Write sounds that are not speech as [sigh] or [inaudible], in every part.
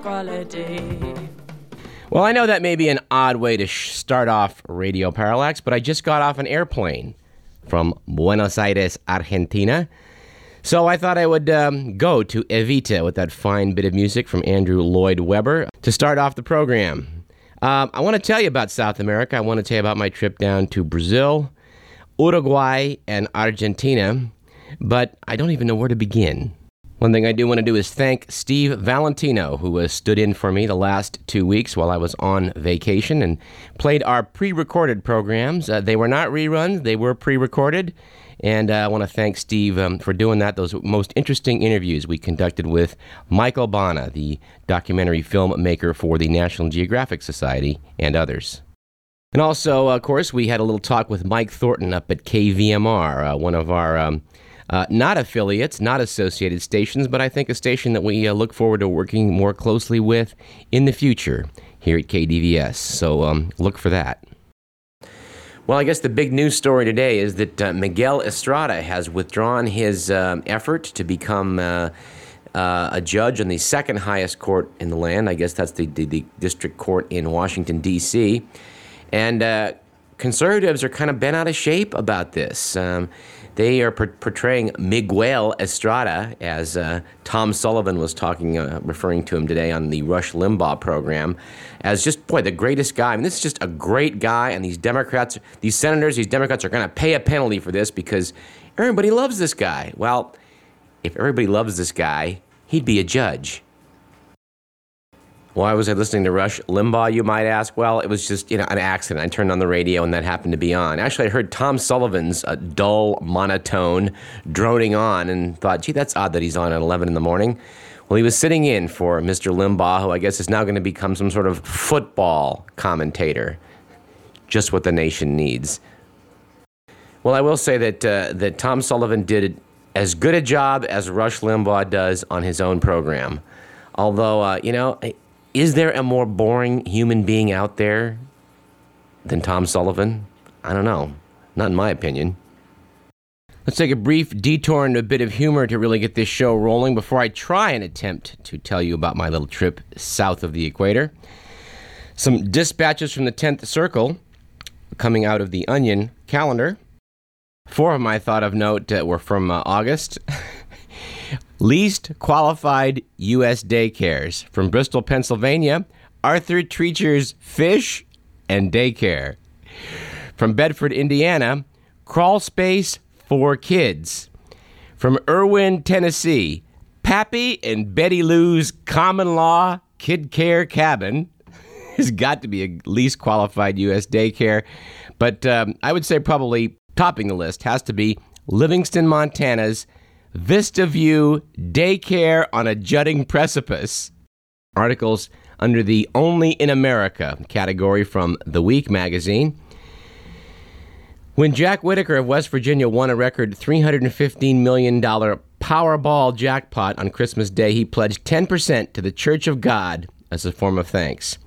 Quality. Well, I know that may be an odd way to sh- start off Radio Parallax, but I just got off an airplane from Buenos Aires, Argentina. So I thought I would um, go to Evita with that fine bit of music from Andrew Lloyd Webber to start off the program. Um, I want to tell you about South America. I want to tell you about my trip down to Brazil, Uruguay, and Argentina, but I don't even know where to begin. One thing I do want to do is thank Steve Valentino, who has stood in for me the last two weeks while I was on vacation and played our pre recorded programs. Uh, they were not reruns, they were pre recorded. And uh, I want to thank Steve um, for doing that. Those most interesting interviews we conducted with Michael Bana, the documentary filmmaker for the National Geographic Society, and others. And also, of course, we had a little talk with Mike Thornton up at KVMR, uh, one of our um, uh, not affiliates, not associated stations, but I think a station that we uh, look forward to working more closely with in the future here at KDVS. So um, look for that. Well, I guess the big news story today is that uh, Miguel Estrada has withdrawn his um, effort to become uh, uh, a judge on the second highest court in the land. I guess that's the, the, the district court in Washington, D.C. And uh, conservatives are kind of bent out of shape about this. Um, they are per- portraying Miguel Estrada as uh, Tom Sullivan was talking, uh, referring to him today on the Rush Limbaugh program, as just boy the greatest guy. I mean, this is just a great guy, and these Democrats, these senators, these Democrats are going to pay a penalty for this because everybody loves this guy. Well, if everybody loves this guy, he'd be a judge. Why was I listening to Rush Limbaugh, you might ask? Well, it was just, you know, an accident. I turned on the radio and that happened to be on. Actually, I heard Tom Sullivan's uh, dull monotone droning on and thought, gee, that's odd that he's on at 11 in the morning. Well, he was sitting in for Mr. Limbaugh, who I guess is now going to become some sort of football commentator. Just what the nation needs. Well, I will say that, uh, that Tom Sullivan did as good a job as Rush Limbaugh does on his own program. Although, uh, you know, is there a more boring human being out there than Tom Sullivan? I don't know. Not in my opinion. Let's take a brief detour into a bit of humor to really get this show rolling before I try and attempt to tell you about my little trip south of the equator. Some dispatches from the 10th Circle coming out of the Onion calendar. Four of them I thought of note uh, were from uh, August. [laughs] Least qualified U.S. daycares. From Bristol, Pennsylvania, Arthur Treacher's Fish and Daycare. From Bedford, Indiana, Crawl Space for Kids. From Erwin, Tennessee, Pappy and Betty Lou's Common Law Kid Care Cabin. [laughs] has got to be a least qualified U.S. daycare. But um, I would say probably topping the list has to be Livingston, Montana's Vista View Daycare on a Jutting Precipice. Articles under the Only in America category from The Week magazine. When Jack Whittaker of West Virginia won a record $315 million Powerball jackpot on Christmas Day, he pledged 10% to the Church of God as a form of thanks.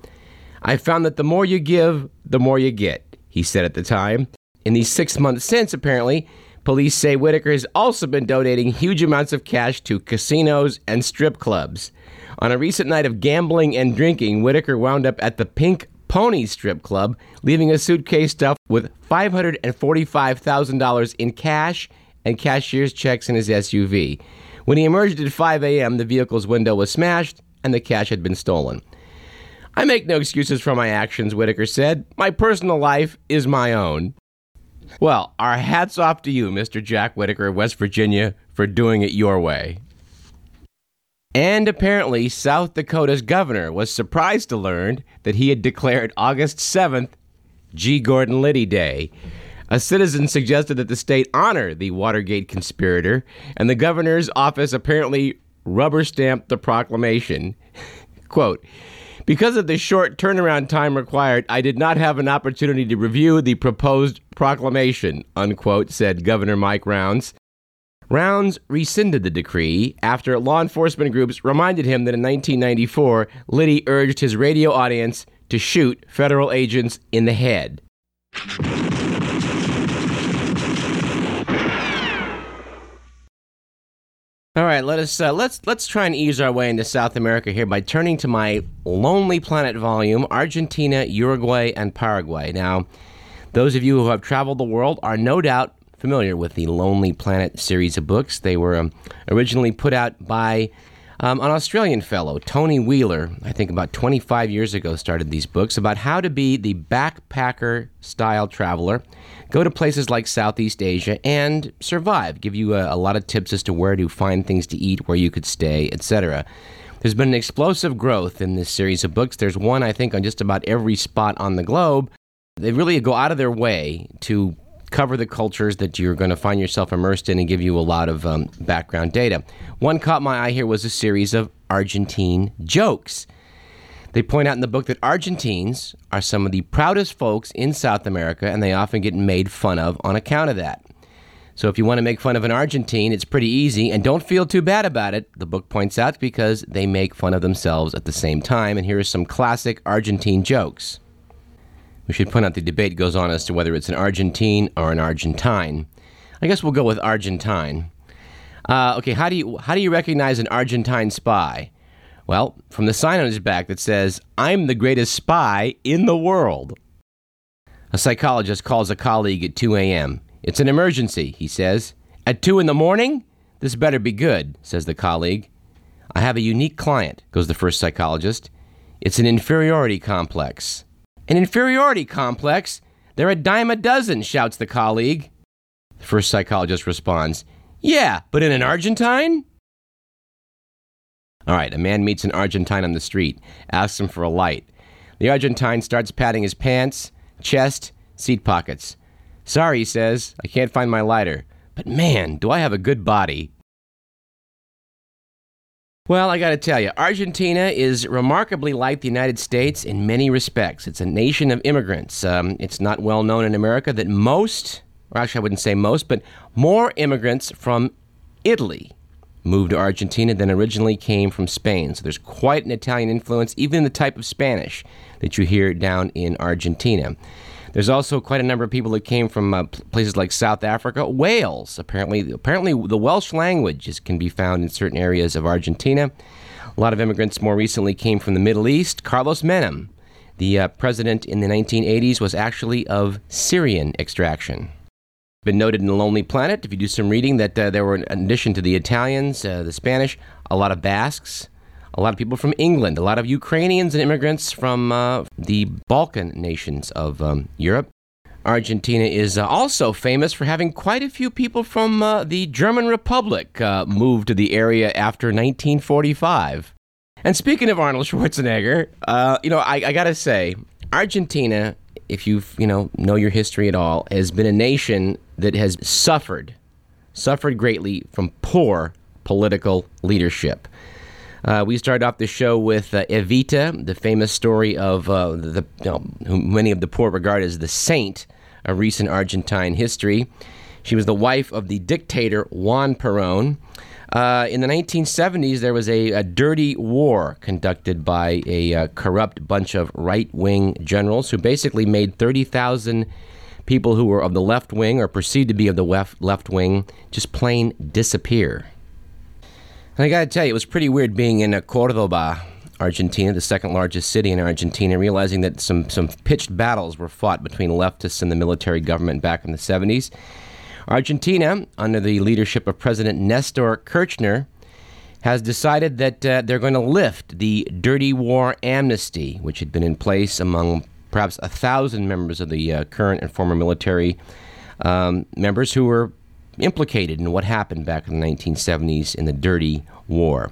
I found that the more you give, the more you get, he said at the time. In the six months since, apparently, Police say Whittaker has also been donating huge amounts of cash to casinos and strip clubs. On a recent night of gambling and drinking, Whittaker wound up at the Pink Pony Strip Club, leaving a suitcase stuffed with $545,000 in cash and cashier's checks in his SUV. When he emerged at 5 a.m., the vehicle's window was smashed and the cash had been stolen. I make no excuses for my actions, Whittaker said. My personal life is my own. Well, our hats off to you, Mr. Jack Whittaker of West Virginia, for doing it your way. And apparently, South Dakota's governor was surprised to learn that he had declared August 7th G. Gordon Liddy Day. A citizen suggested that the state honor the Watergate conspirator, and the governor's office apparently rubber stamped the proclamation. [laughs] Quote, because of the short turnaround time required, I did not have an opportunity to review the proposed proclamation, unquote, said Governor Mike Rounds. Rounds rescinded the decree after law enforcement groups reminded him that in 1994, Liddy urged his radio audience to shoot federal agents in the head. All right, let us uh, let's let's try and ease our way into South America here by turning to my Lonely Planet volume: Argentina, Uruguay, and Paraguay. Now, those of you who have traveled the world are no doubt familiar with the Lonely Planet series of books. They were um, originally put out by um, an Australian fellow, Tony Wheeler. I think about 25 years ago, started these books about how to be the backpacker style traveler go to places like Southeast Asia and survive. Give you a, a lot of tips as to where to find things to eat, where you could stay, etc. There's been an explosive growth in this series of books. There's one, I think, on just about every spot on the globe. They really go out of their way to cover the cultures that you're going to find yourself immersed in and give you a lot of um, background data. One caught my eye here was a series of Argentine jokes. They point out in the book that Argentines are some of the proudest folks in South America, and they often get made fun of on account of that. So if you want to make fun of an Argentine, it's pretty easy, and don't feel too bad about it, the book points out, because they make fun of themselves at the same time. And here are some classic Argentine jokes. We should point out the debate goes on as to whether it's an Argentine or an Argentine. I guess we'll go with Argentine. Uh, okay, how do you how do you recognize an Argentine spy? Well, from the sign on his back that says, I'm the greatest spy in the world. A psychologist calls a colleague at 2 a.m. It's an emergency, he says. At 2 in the morning? This better be good, says the colleague. I have a unique client, goes the first psychologist. It's an inferiority complex. An inferiority complex? They're a dime a dozen, shouts the colleague. The first psychologist responds, Yeah, but in an Argentine? All right, a man meets an Argentine on the street, asks him for a light. The Argentine starts patting his pants, chest, seat pockets. Sorry, he says, I can't find my lighter. But man, do I have a good body. Well, I gotta tell you, Argentina is remarkably like the United States in many respects. It's a nation of immigrants. Um, it's not well known in America that most, or actually, I wouldn't say most, but more immigrants from Italy moved to Argentina than originally came from Spain. So there's quite an Italian influence, even in the type of Spanish that you hear down in Argentina. There's also quite a number of people that came from uh, places like South Africa, Wales. Apparently, apparently the Welsh language is, can be found in certain areas of Argentina. A lot of immigrants more recently came from the Middle East. Carlos Menem, the uh, president in the 1980s, was actually of Syrian extraction been noted in the Lonely Planet, if you do some reading, that uh, there were, in addition to the Italians, uh, the Spanish, a lot of Basques, a lot of people from England, a lot of Ukrainians and immigrants from uh, the Balkan nations of um, Europe. Argentina is uh, also famous for having quite a few people from uh, the German Republic uh, move to the area after 1945. And speaking of Arnold Schwarzenegger, you know, I, I gotta say, Argentina if you've you know know your history at all, has been a nation that has suffered, suffered greatly from poor political leadership. Uh, we started off the show with uh, Evita, the famous story of uh, the you know, who many of the poor regard as the saint of recent Argentine history. She was the wife of the dictator Juan Perón. Uh, in the 1970s, there was a, a, dirty war conducted by a uh, corrupt bunch of right wing generals who basically made 30,000 people who were of the left wing or perceived to be of the left, left wing just plain disappear. And I got to tell you, it was pretty weird being in Cordoba, Argentina, the second largest city in Argentina, realizing that some, some pitched battles were fought between leftists and the military government back in the 70s. Argentina, under the leadership of President Nestor Kirchner, has decided that uh, they're going to lift the dirty war amnesty, which had been in place among perhaps a thousand members of the uh, current and former military um, members who were implicated in what happened back in the 1970s in the dirty war.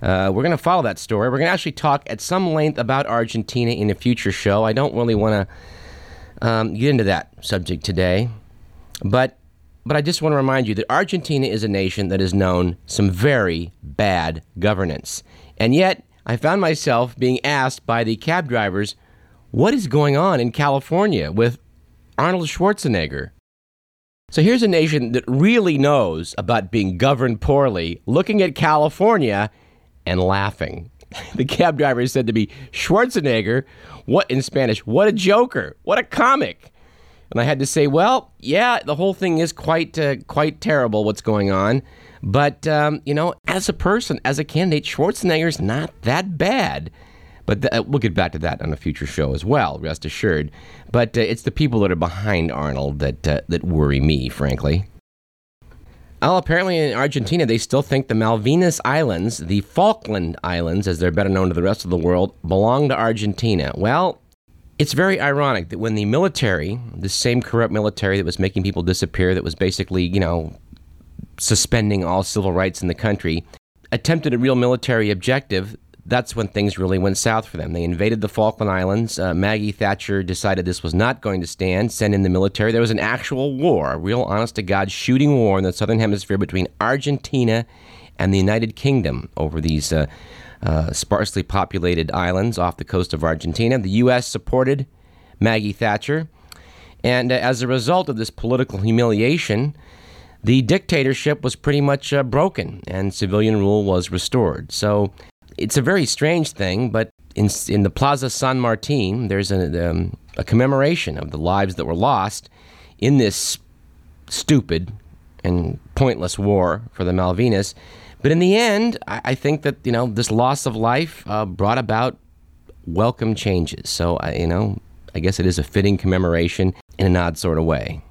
Uh, we're going to follow that story. We're going to actually talk at some length about Argentina in a future show. I don't really want to um, get into that subject today. But but I just want to remind you that Argentina is a nation that has known some very bad governance. And yet, I found myself being asked by the cab drivers, what is going on in California with Arnold Schwarzenegger? So here's a nation that really knows about being governed poorly, looking at California and laughing. [laughs] The cab driver said to me, Schwarzenegger, what in Spanish, what a joker, what a comic. And I had to say, well, yeah, the whole thing is quite uh, quite terrible. What's going on? But um, you know, as a person, as a candidate, Schwarzenegger's not that bad. But th- we'll get back to that on a future show as well. Rest assured. But uh, it's the people that are behind Arnold that uh, that worry me, frankly. Well, apparently in Argentina, they still think the Malvinas Islands, the Falkland Islands, as they're better known to the rest of the world, belong to Argentina. Well, it's very ironic that when the military, the same corrupt military that was making people disappear, that was basically, you know, suspending all civil rights in the country, attempted a real military objective, that's when things really went south for them. They invaded the Falkland Islands. Uh, Maggie Thatcher decided this was not going to stand, sent in the military. There was an actual war, a real honest to God shooting war in the southern hemisphere between Argentina and the United Kingdom over these. Uh, uh, sparsely populated islands off the coast of Argentina. The U.S. supported Maggie Thatcher. And uh, as a result of this political humiliation, the dictatorship was pretty much uh, broken and civilian rule was restored. So it's a very strange thing, but in, in the Plaza San Martin, there's a, um, a commemoration of the lives that were lost in this stupid and pointless war for the Malvinas. But in the end, I, I think that you know this loss of life uh, brought about welcome changes. So you know, I guess it is a fitting commemoration in an odd sort of way.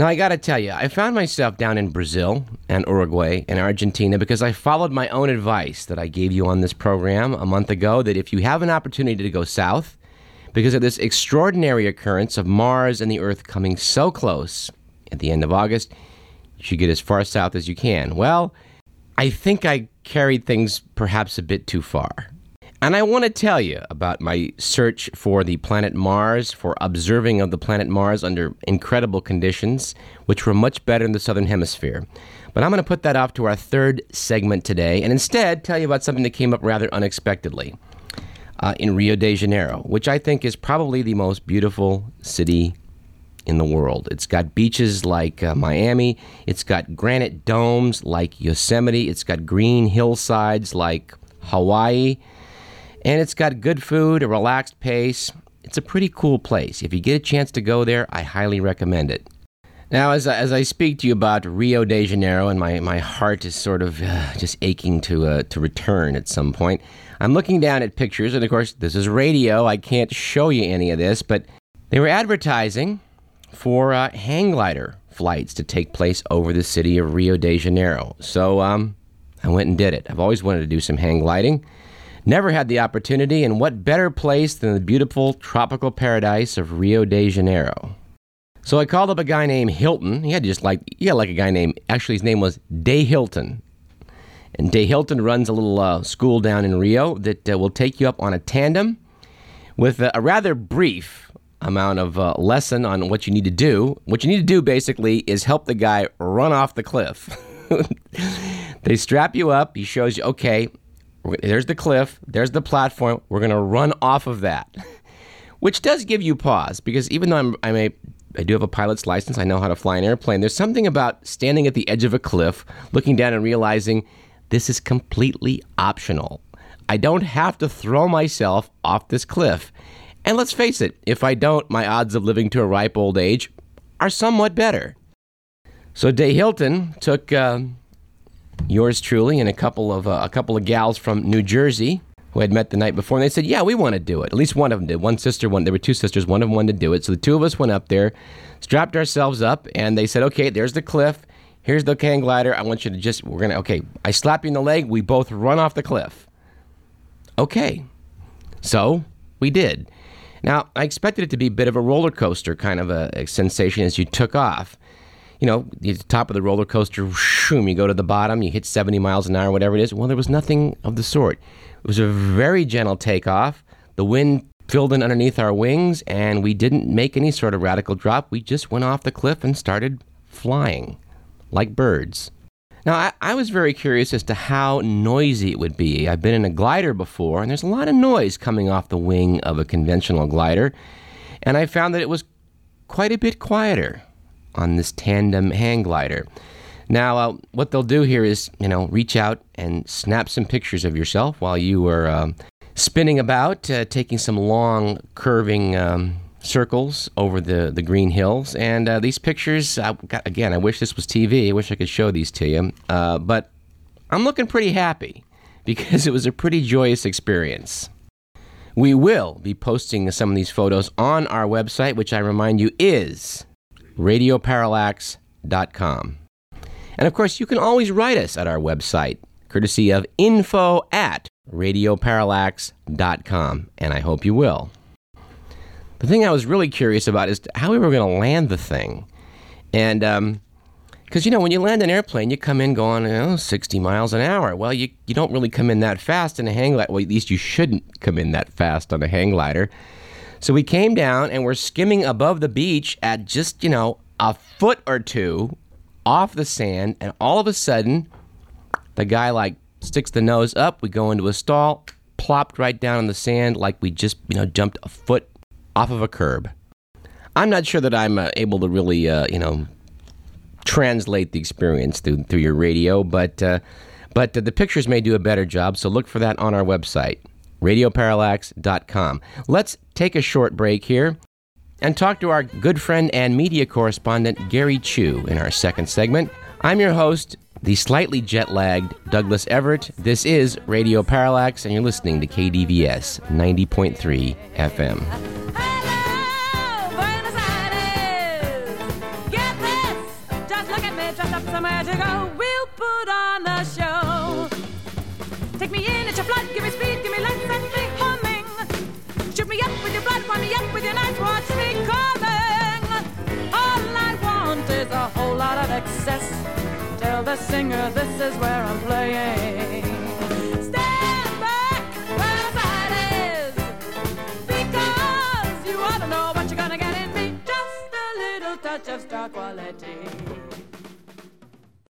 Now I got to tell you, I found myself down in Brazil and Uruguay and Argentina because I followed my own advice that I gave you on this program a month ago. That if you have an opportunity to go south, because of this extraordinary occurrence of Mars and the Earth coming so close at the end of August, you should get as far south as you can. Well. I think I carried things perhaps a bit too far. And I want to tell you about my search for the planet Mars, for observing of the planet Mars under incredible conditions, which were much better in the southern hemisphere. But I'm going to put that off to our third segment today and instead tell you about something that came up rather unexpectedly uh, in Rio de Janeiro, which I think is probably the most beautiful city in the world. It's got beaches like uh, Miami, it's got granite domes like Yosemite, it's got green hillsides like Hawaii, and it's got good food, a relaxed pace. It's a pretty cool place. If you get a chance to go there, I highly recommend it. Now, as, as I speak to you about Rio de Janeiro, and my, my heart is sort of uh, just aching to, uh, to return at some point, I'm looking down at pictures, and of course, this is radio. I can't show you any of this, but they were advertising for uh, hang glider flights to take place over the city of Rio de Janeiro. So um, I went and did it. I've always wanted to do some hang gliding. Never had the opportunity, and what better place than the beautiful tropical paradise of Rio de Janeiro? So I called up a guy named Hilton. He had just like he had like a guy named actually his name was Day Hilton, and Day Hilton runs a little uh, school down in Rio that uh, will take you up on a tandem with a, a rather brief amount of uh, lesson on what you need to do. What you need to do basically is help the guy run off the cliff. [laughs] they strap you up. He shows you, okay, there's the cliff, there's the platform. We're going to run off of that, [laughs] which does give you pause because even though I'm, I'm a I do have a pilot's license. I know how to fly an airplane. There's something about standing at the edge of a cliff, looking down and realizing this is completely optional. I don't have to throw myself off this cliff. And let's face it, if I don't, my odds of living to a ripe old age are somewhat better. So Day Hilton took uh, yours truly and a couple of uh, a couple of gals from New Jersey who had met the night before, and they said, "Yeah, we want to do it." At least one of them did. One sister, one. There were two sisters. One of them wanted to do it. So the two of us went up there, strapped ourselves up, and they said, "Okay, there's the cliff. Here's the hang glider. I want you to just. We're gonna. Okay, I slap you in the leg. We both run off the cliff. Okay, so we did." Now, I expected it to be a bit of a roller coaster kind of a, a sensation as you took off. You know, the top of the roller coaster, shoom, you go to the bottom, you hit 70 miles an hour, whatever it is. Well, there was nothing of the sort. It was a very gentle takeoff. The wind filled in underneath our wings, and we didn't make any sort of radical drop. We just went off the cliff and started flying like birds. Now, I, I, was very curious as to how noisy it would be. I've been in a glider before, and there's a lot of noise coming off the wing of a conventional glider, and I found that it was quite a bit quieter on this tandem hang glider. Now, uh, what they'll do here is, you know, reach out and snap some pictures of yourself while you are um, spinning about, uh, taking some long, curving um, circles over the, the green hills. And uh, these pictures, got, again, I wish this was TV. I wish I could show these to you. Uh, but I'm looking pretty happy [laughs] because it was a pretty joyous experience. We will be posting some of these photos on our website, which I remind you is radioparallax.com. And of course, you can always write us at our website, courtesy of info at radioparallax.com, and I hope you will. The thing I was really curious about is how we were going to land the thing. And, um, because, you know, when you land an airplane, you come in going, you know, 60 miles an hour. Well, you, you don't really come in that fast in a hang glider. Well, at least you shouldn't come in that fast on a hang glider. So we came down and we're skimming above the beach at just, you know, a foot or two off the sand. And all of a sudden, the guy like sticks the nose up. We go into a stall, plopped right down on the sand like we just, you know, jumped a foot off of a curb. I'm not sure that I'm uh, able to really, uh, you know, translate the experience through through your radio, but uh, but the pictures may do a better job. So look for that on our website, radioparallax.com. Let's take a short break here and talk to our good friend and media correspondent Gary Chu in our second segment. I'm your host, the slightly jet lagged Douglas Everett. This is Radio Parallax, and you're listening to KDVS 90.3 FM. The singer, this is where I'm playing. Stand back where the is, because you ought to know what you're gonna get in me. Just a little touch of star quality.